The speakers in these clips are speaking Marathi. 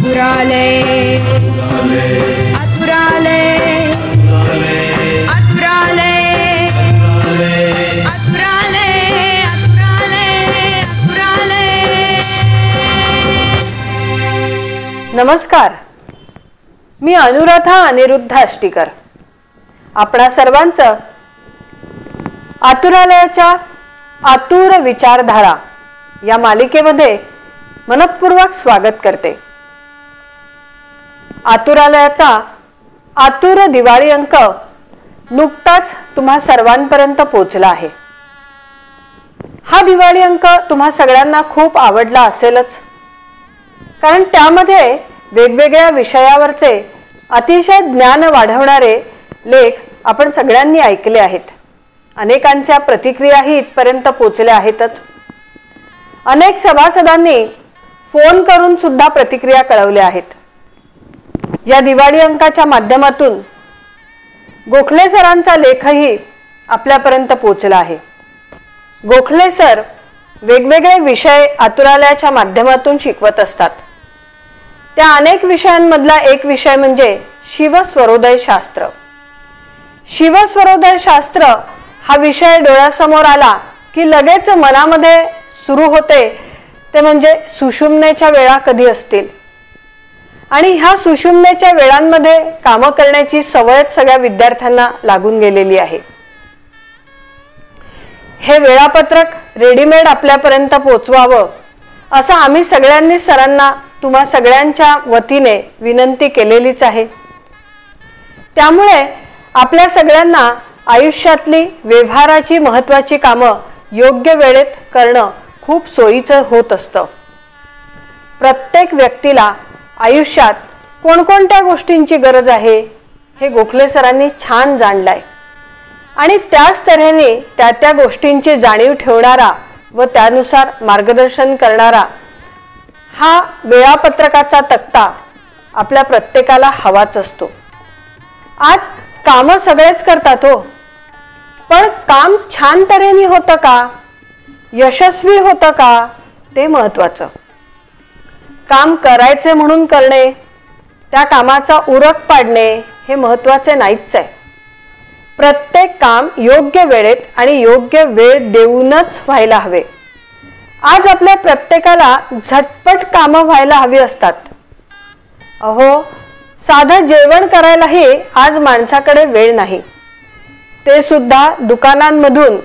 आतुराले आतुराले आतुराले आतुराले नमस्कार. मी अनुराधा अनिरुद्ध आष्टीकर आपणा सर्वांचं आतुरालयाच्या आतुर विचारधारा या मालिकेमध्ये मनपूर्वक स्वागत करते. आतुरालयाचा आतुर दिवाळी अंक नुकताच तुम्हा सर्वांपर्यंत पोचला आहे. हा दिवाळी अंक तुम्हा सगळ्यांना खूप आवडला असेलच. कारण त्यामध्ये वेगवेगळ्या विषयावरचे अतिशय ज्ञान वाढवणारे लेख आपण सगळ्यांनी ऐकले आहेत. अनेकांच्या प्रतिक्रियाही इथपर्यंत पोचल्या आहेतच. अनेक सभासदांनी फोन करून सुद्धा प्रतिक्रिया कळवल्या आहेत. या दिवाळी अंकाच्या माध्यमातून गोखले सरांचा लेखही आपल्यापर्यंत पोचला आहे. गोखले सर वेगवेगळे विषय आतुरालयाच्या माध्यमातून शिकवत असतात. त्या अनेक विषयांमधला एक विषय म्हणजे शिवस्वरोदय शास्त्र. शिवस्वरोदय शास्त्र हा विषय डोळ्यासमोर आला की लगेच मनामध्ये सुरू होते ते म्हणजे सुषुमनेच्या वेळा कधी असतील. आणि ह्या सुषुम्याच्या वेळांमध्ये कामं करण्याची सवयच सगळ्या विद्यार्थ्यांना लागून गेलेली आहे. हे वेळापत्रक रेडीमेड आपल्यापर्यंत पोचवावं असं आम्ही सगळ्यांनी सरांना तुम्हा सगळ्यांच्या वतीने विनंती केलेलीच आहे. त्यामुळे आपल्या सगळ्यांना आयुष्यातली व्यवहाराची महत्त्वाची कामं योग्य वेळेत करणं खूप सोयीचं होत असतं. प्रत्येक व्यक्तीला आयुष्यात कोणकोणत्या गोष्टींची गरज आहे हे गोखले सरांनी छान जाणलंय. आणि त्याच तऱ्हेने त्या त्या गोष्टींची जाणीव ठेवणारा व त्यानुसार मार्गदर्शन करणारा हा वेळापत्रकाचा तक्ता आपल्या प्रत्येकाला हवाच असतो. आज कामं सगळेच करतात हो. पण काम छान तऱ्हेने होतं का? यशस्वी होतं का? ते महत्वाचं काम करायचे म्हणून करणे त्या कामाचा उरक पाडणे हे महत्त्वाचे नाहीच आहे. प्रत्येक काम योग्य वेळेत आणि योग्य वेळ देऊनच व्हायला हवे. आज आपल्या प्रत्येकाला झटपट कामं व्हायला हवी असतात. अहो साधं जेवण करायलाही आज माणसाकडे वेळ नाही. ते सुद्धा दुकानांमधून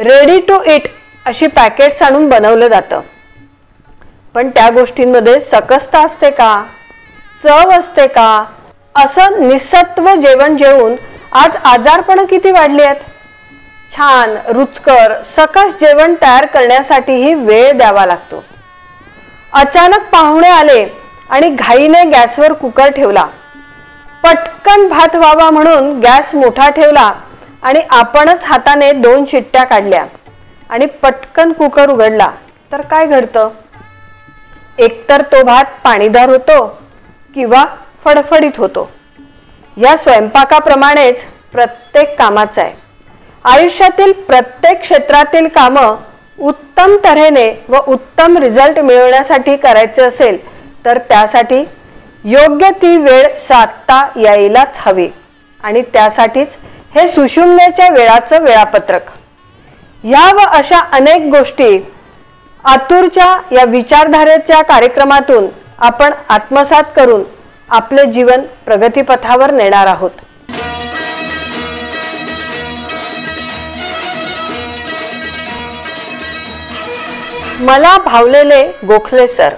रेडी टू इट अशी पॅकेट्स आणून बनवलं जातं. पण त्या गोष्टींमध्ये सकसता असते का? चव असते का? असं निसत्व जेवण जेवून आज आजारपण किती वाढली आहेत? छान रुचकर सकस जेवण तयार करण्यासाठीही वेळ द्यावा लागतो. अचानक पाहुणे आले आणि घाईने गॅसवर कुकर ठेवला. पटकन भात व्हावा म्हणून गॅस मोठा ठेवला आणि आपणच हाताने दोन शिट्ट्या काढल्या आणि पटकन कुकर उघडला. तर काय घडतं? एकतर तो भात पाणीदार होतो किंवा फडफडीत होतो. या स्वयंपाकाप्रमाणेच प्रत्येक कामाचं आहे. आयुष्यातील प्रत्येक क्षेत्रातील कामं उत्तम तऱ्हेने व उत्तम रिझल्ट मिळवण्यासाठी करायचे असेल तर त्यासाठी योग्य ती वेळ साधता यायलाच हवी आणि त्यासाठीच हे सुषुम्नेच्या वेळाचं वेळापत्रक. ह्या व अशा अनेक गोष्टी आतूरच्या या विचारधारेच्या कार्यक्रमातून आपण आत्मसात करून आपले जीवन प्रगतीपथावर नेणार आहोत. मला भावलेले गोखले सर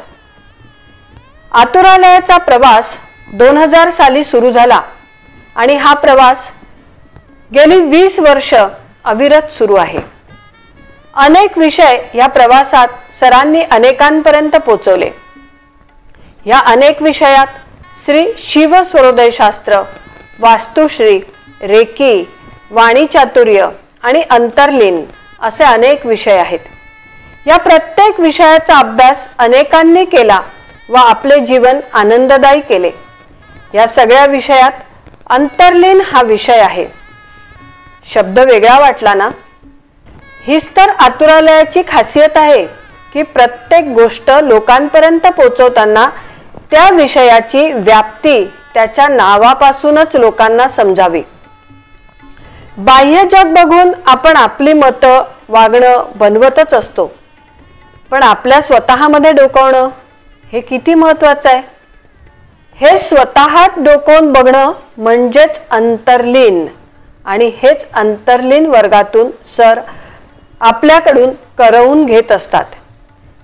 आतुरालयाचा प्रवास दोन हजार साली सुरू झाला आणि हा प्रवास गेली वीस वर्ष अविरत सुरू आहे. अनेक विषय या प्रवासात सरांनी अनेकांपर्यंत पोचवले. या अनेक विषयात श्री शिव स्वरोदयशास्त्र वास्तुश्री रेकी वाणी चातुर्य आणि अंतर्लीन असे अनेक विषय आहेत. या प्रत्येक विषयाचा अभ्यास अनेकांनी केला व आपले जीवन आनंददायी केले. या सगळ्या विषयात अंतर्लीन हा विषय आहे. शब्द वेगळा वाटला ना? हीच तर आतुरालयाची खासियत आहे की प्रत्येक गोष्ट लोकांपर्यंत पोचवताना त्या विषयाची व्याप्ती त्याच्या नावापासूनच लोकांना समजावी. बाह्य जग बघून आपण आपली मतं वागणं बनवतच असतो. पण आपल्या स्वतःमध्ये डोकावणं हे किती महत्वाचं आहे? हे स्वतःत डोकवून बघणं म्हणजेच अंतर्लीन आणि हेच अंतर्लीन वर्गातून सर आपल्याकडून करवून घेत असतात.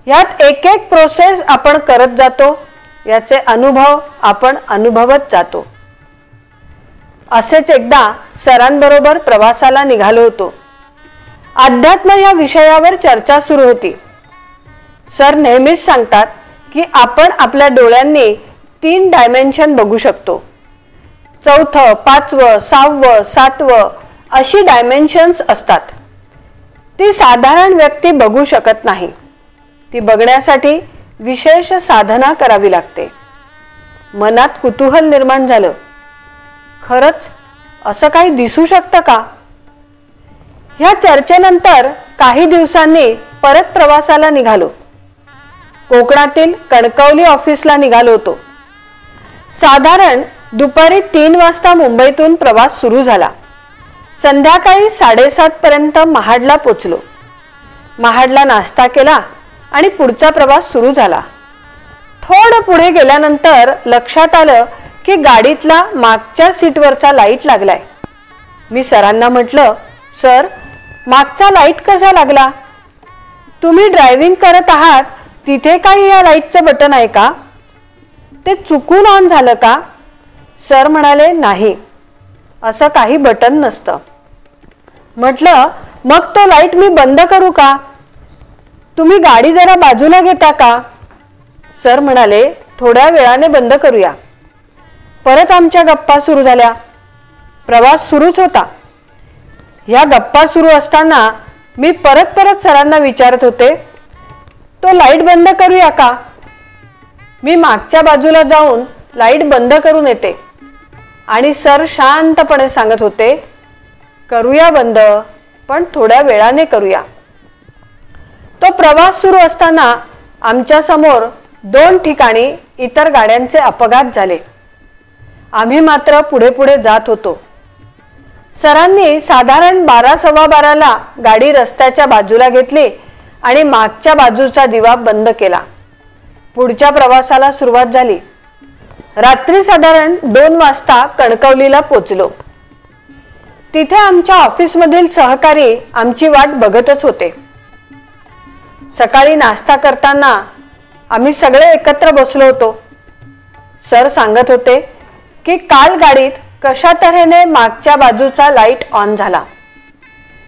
यात एक एक प्रोसेस आपण करत जातो याचे अनुभव आपण अनुभवत जातो. असेच एकदा सरांबरोबर प्रवासाला निघालो होतो. अध्यात्म या विषयावर चर्चा सुरू होती. सर नेहमीच सांगतात की आपण आपल्या डोळ्यांनी तीन डायमेन्शन बघू शकतो. चौथं पाचवं सहावं सातवं अशी डायमेन्शन्स असतात. ती साधारण व्यक्ती बघू शकत नाही. ती बघण्यासाठी विशेष साधना करावी लागते. मनात कुतूहल निर्माण झालं. खरंच असं काही दिसू शकतं का? ह्या चर्चेनंतर काही दिवसांनी परत प्रवासाला निघालो. कोकणातील कणकवली ऑफिसला निघालो होतो. साधारण दुपारी तीन वाजता मुंबईतून प्रवास सुरू झाला. संध्याकाळी साडेसातपर्यंत महाडला पोचलो. महाडला नाश्ता केला आणि पुढचा प्रवास सुरू झाला. थोडं पुढे गेल्यानंतर लक्षात आलं की गाडीतला मागच्या सीटवरचा लाइट लागलाय. मी सरांना म्हटलं सर मागचा लाइट कसा लागला? तुम्ही ड्रायव्हिंग करत आहात तिथे काही या लाईटचं बटन आहे का? ते चुकून ऑन झालं का? सर म्हणाले नाही. असं काही बटन नसतं. म्हटलं मग तो लाइट मी बंद करू का? तुम्ही गाडी जरा बाजूला घेता का? सर म्हणाले थोड्या वेळाने बंद करूया. परत आमच्या गप्पा सुरू झाल्या. प्रवास सुरूच होता. ह्या गप्पा सुरू असताना मी परत परत सरांना विचारत होते तो लाइट बंद करूया का? मी मागच्या बाजूला जाऊन लाइट बंद करून येते. आणि सर शांतपणे सांगत होते करूया बंद पण थोड्या वेळाने करूया. तो प्रवास सुरू असताना आमच्यासमोर दोन ठिकाणी इतर गाड्यांचे अपघात झाले. आम्ही मात्र पुढे पुढे जात होतो. सरांनी साधारण बारा सव्वा बाराला गाडी रस्त्याच्या बाजूला घेतली आणि मागच्या बाजूचा दिवा बंद केला. पुढच्या प्रवासाला सुरुवात झाली. रात्री साधारण दोन वाजता कणकवलीला पोचलो. तिथे आमच्या ऑफिसमधील सहकारी आमची वाट बघतच होते. सकाळी नाश्ता करताना आम्ही सगळे एकत्र बसलो होतो. सर सांगत होते की काल गाडीत कशा तऱ्हेने मागच्या बाजूचा लाइट ऑन झाला.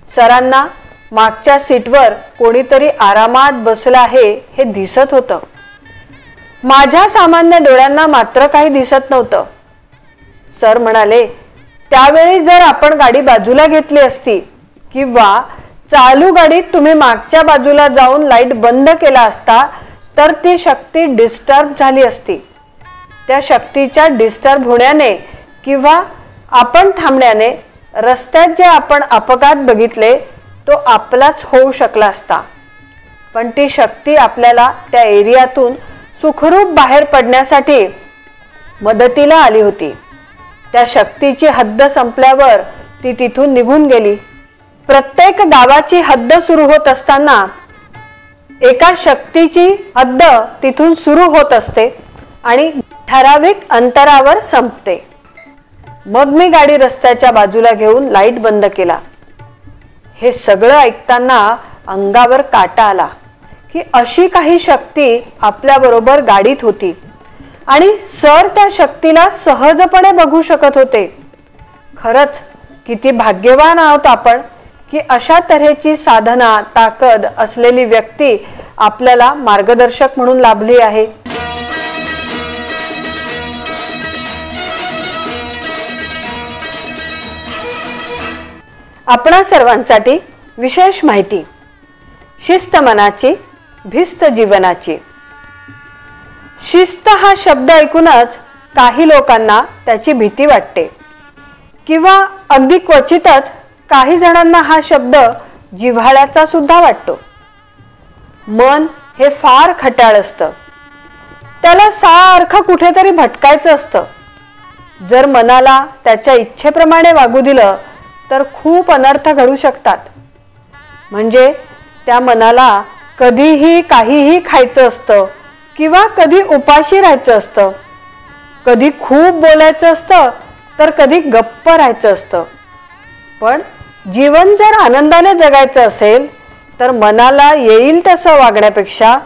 सरांना मागच्या सीटवर कोणीतरी आरामात बसलं आहे हे दिसत होतं. माझ्या सामान्य डोळ्यांना मात्र काही दिसत नव्हतं. सर म्हणाले त्यावेळी जर आपण गाडी बाजूला घेतली असती किंवा चालू गाडीत तुम्ही मागच्या बाजूला जाऊन लाइट बंद केला असता तर ती शक्ती डिस्टर्ब झाली असती. त्या शक्तीच्या डिस्टर्ब होण्याने किंवा आपण थांबण्याने रस्त्यात जे आपण अपघात बघितले तो आपलाच होऊ शकला असता. पण ती शक्ती आपल्याला त्या एरियातून सुखरूप बाहेर पडण्यासाठी मदतीला आली होती. त्या शक्तीची हद्द संपल्यावर ती तिथून निघून गेली. प्रत्येक गावाची हद्द सुरू होत असताना एका शक्तीची हद्द तिथून सुरू होत असते आणि ठराविक अंतरावर संपते. मग मी गाडी रस्त्याच्या बाजूला घेऊन लाइट बंद केला. हे सगळं ऐकताना अंगावर काटा आला. की अशी काही शक्ती आपल्याबरोबर गाडीत होती. आणि सर त्या शक्तीला सहजपणे बघू शकत होते. खरंच किती भाग्यवान आहोत आपण की अशा तऱ्हेची साधना ताकद असलेली व्यक्ती आपल्याला मार्गदर्शक म्हणून लाभली आहे. आपणा सर्वांसाठी विशेष माहिती. शिस्त मनाची भिस्त जीवनाची. शिस्त हा शब्द ऐकूनच काही लोकांना त्याची भीती वाटते. किंवा अगदी क्वचितच काही जणांना हा शब्द जिव्हाळ्याचा सुद्धा वाटतो. मन हे फार खट्याळ असतं. त्याला सारखं कुठेतरी भटकायचं असतं. जर मनाला त्याच्या इच्छेप्रमाणे वागू दिलं तर खूप अनर्थ घडू शकतात. म्हणजे त्या मनाला कधीही काहीही खायचं असतं किंवा कधी उपाशी राहायचं असतं. कधी खूप बोलायचं असतं तर कधी गप्प राहायचं असतं. पण जीवन जर आनंदाने जगायचं असेल तर मनाला येईल तसं वागण्यापेक्षा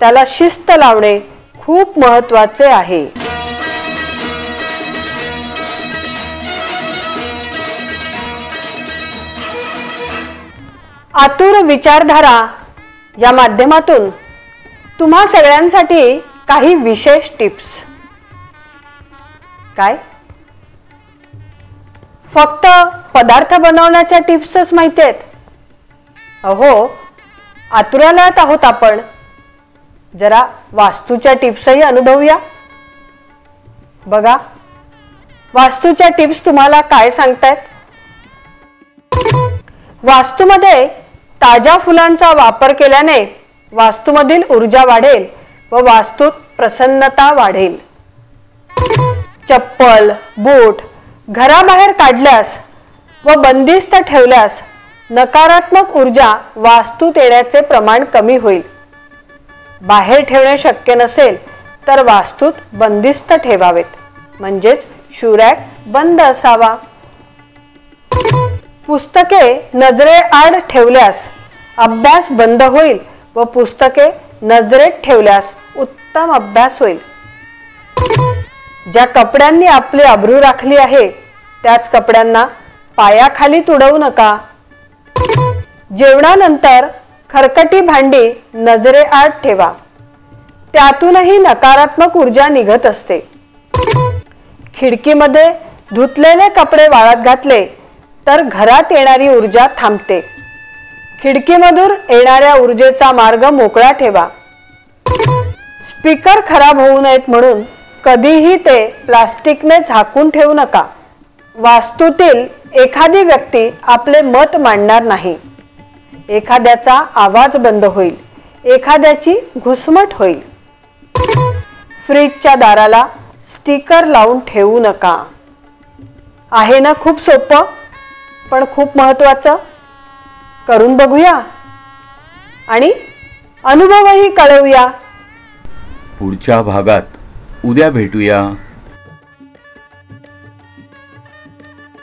त्याला शिस्त लावणे खूप महत्त्वाचे आहे. आतुर विचारधारा या माध्यमातून तुम्हा सगळ्यांसाठी काही विशेष टिप्स. काय? फक्त पदार्थ बनवण्याच्या टिप्सच माहिती आहेत. अहो आतुरालयात आहोत आपण. जरा वास्तूच्या टिप्सही अनुभवूया. बघा वास्तूच्या टिप्स तुम्हाला काय सांगतायत? वास्तूमध्ये ताज्या फुलांचा वापर केल्याने वास्तूमधील ऊर्जा वाढेल व वास्तूत प्रसन्नता वाढेल. चप्पल बूट घराबाहेर काढल्यास व बंदिस्त ठेवल्यास नकारात्मक ऊर्जा वास्तूत येण्याचे प्रमाण कमी होईल. बाहेर ठेवणे शक्य नसेल तर वास्तूत बंदिस्त ठेवावेत. म्हणजेच शुरॅक बंद असावा. पुस्तके नजरेआड ठेवल्यास अभ्यास बंद होईल व पुस्तके नजरेत ठेवल्यास उत्तम अभ्यास होईल. ज्या कपड्यांनी आपली अब्रू राखली आहे त्याच कपड्यांना पायाखाली तुडवू नका. जेवणानंतर खरकटी भांडी नजरेआड ठेवा. त्यातूनही नकारात्मक ऊर्जा निघत असते. खिडकीमध्ये धुतलेले कपडे वाळत घातले तर घरात येणारी ऊर्जा थांबते. खिडकीमधून येणाऱ्या ऊर्जेचा मार्ग मोकळा ठेवा. स्पीकर खराब होऊ नयेत म्हणून कधीही ते प्लास्टिकने झाकून ठेवू नका. वास्तूतील एखादी व्यक्ती आपले मत मांडणार नाही. एखाद्याचा आवाज बंद होईल. एखाद्याची घुसमट होईल. फ्रीजच्या दाराला स्टिकर लावून ठेवू नका. आहे ना खूप सोपं? पण खूप महत्त्वाचं. करून बघूया. आणि अनुभवही कळवूया. पुढच्या भागात उद्या भेटूया.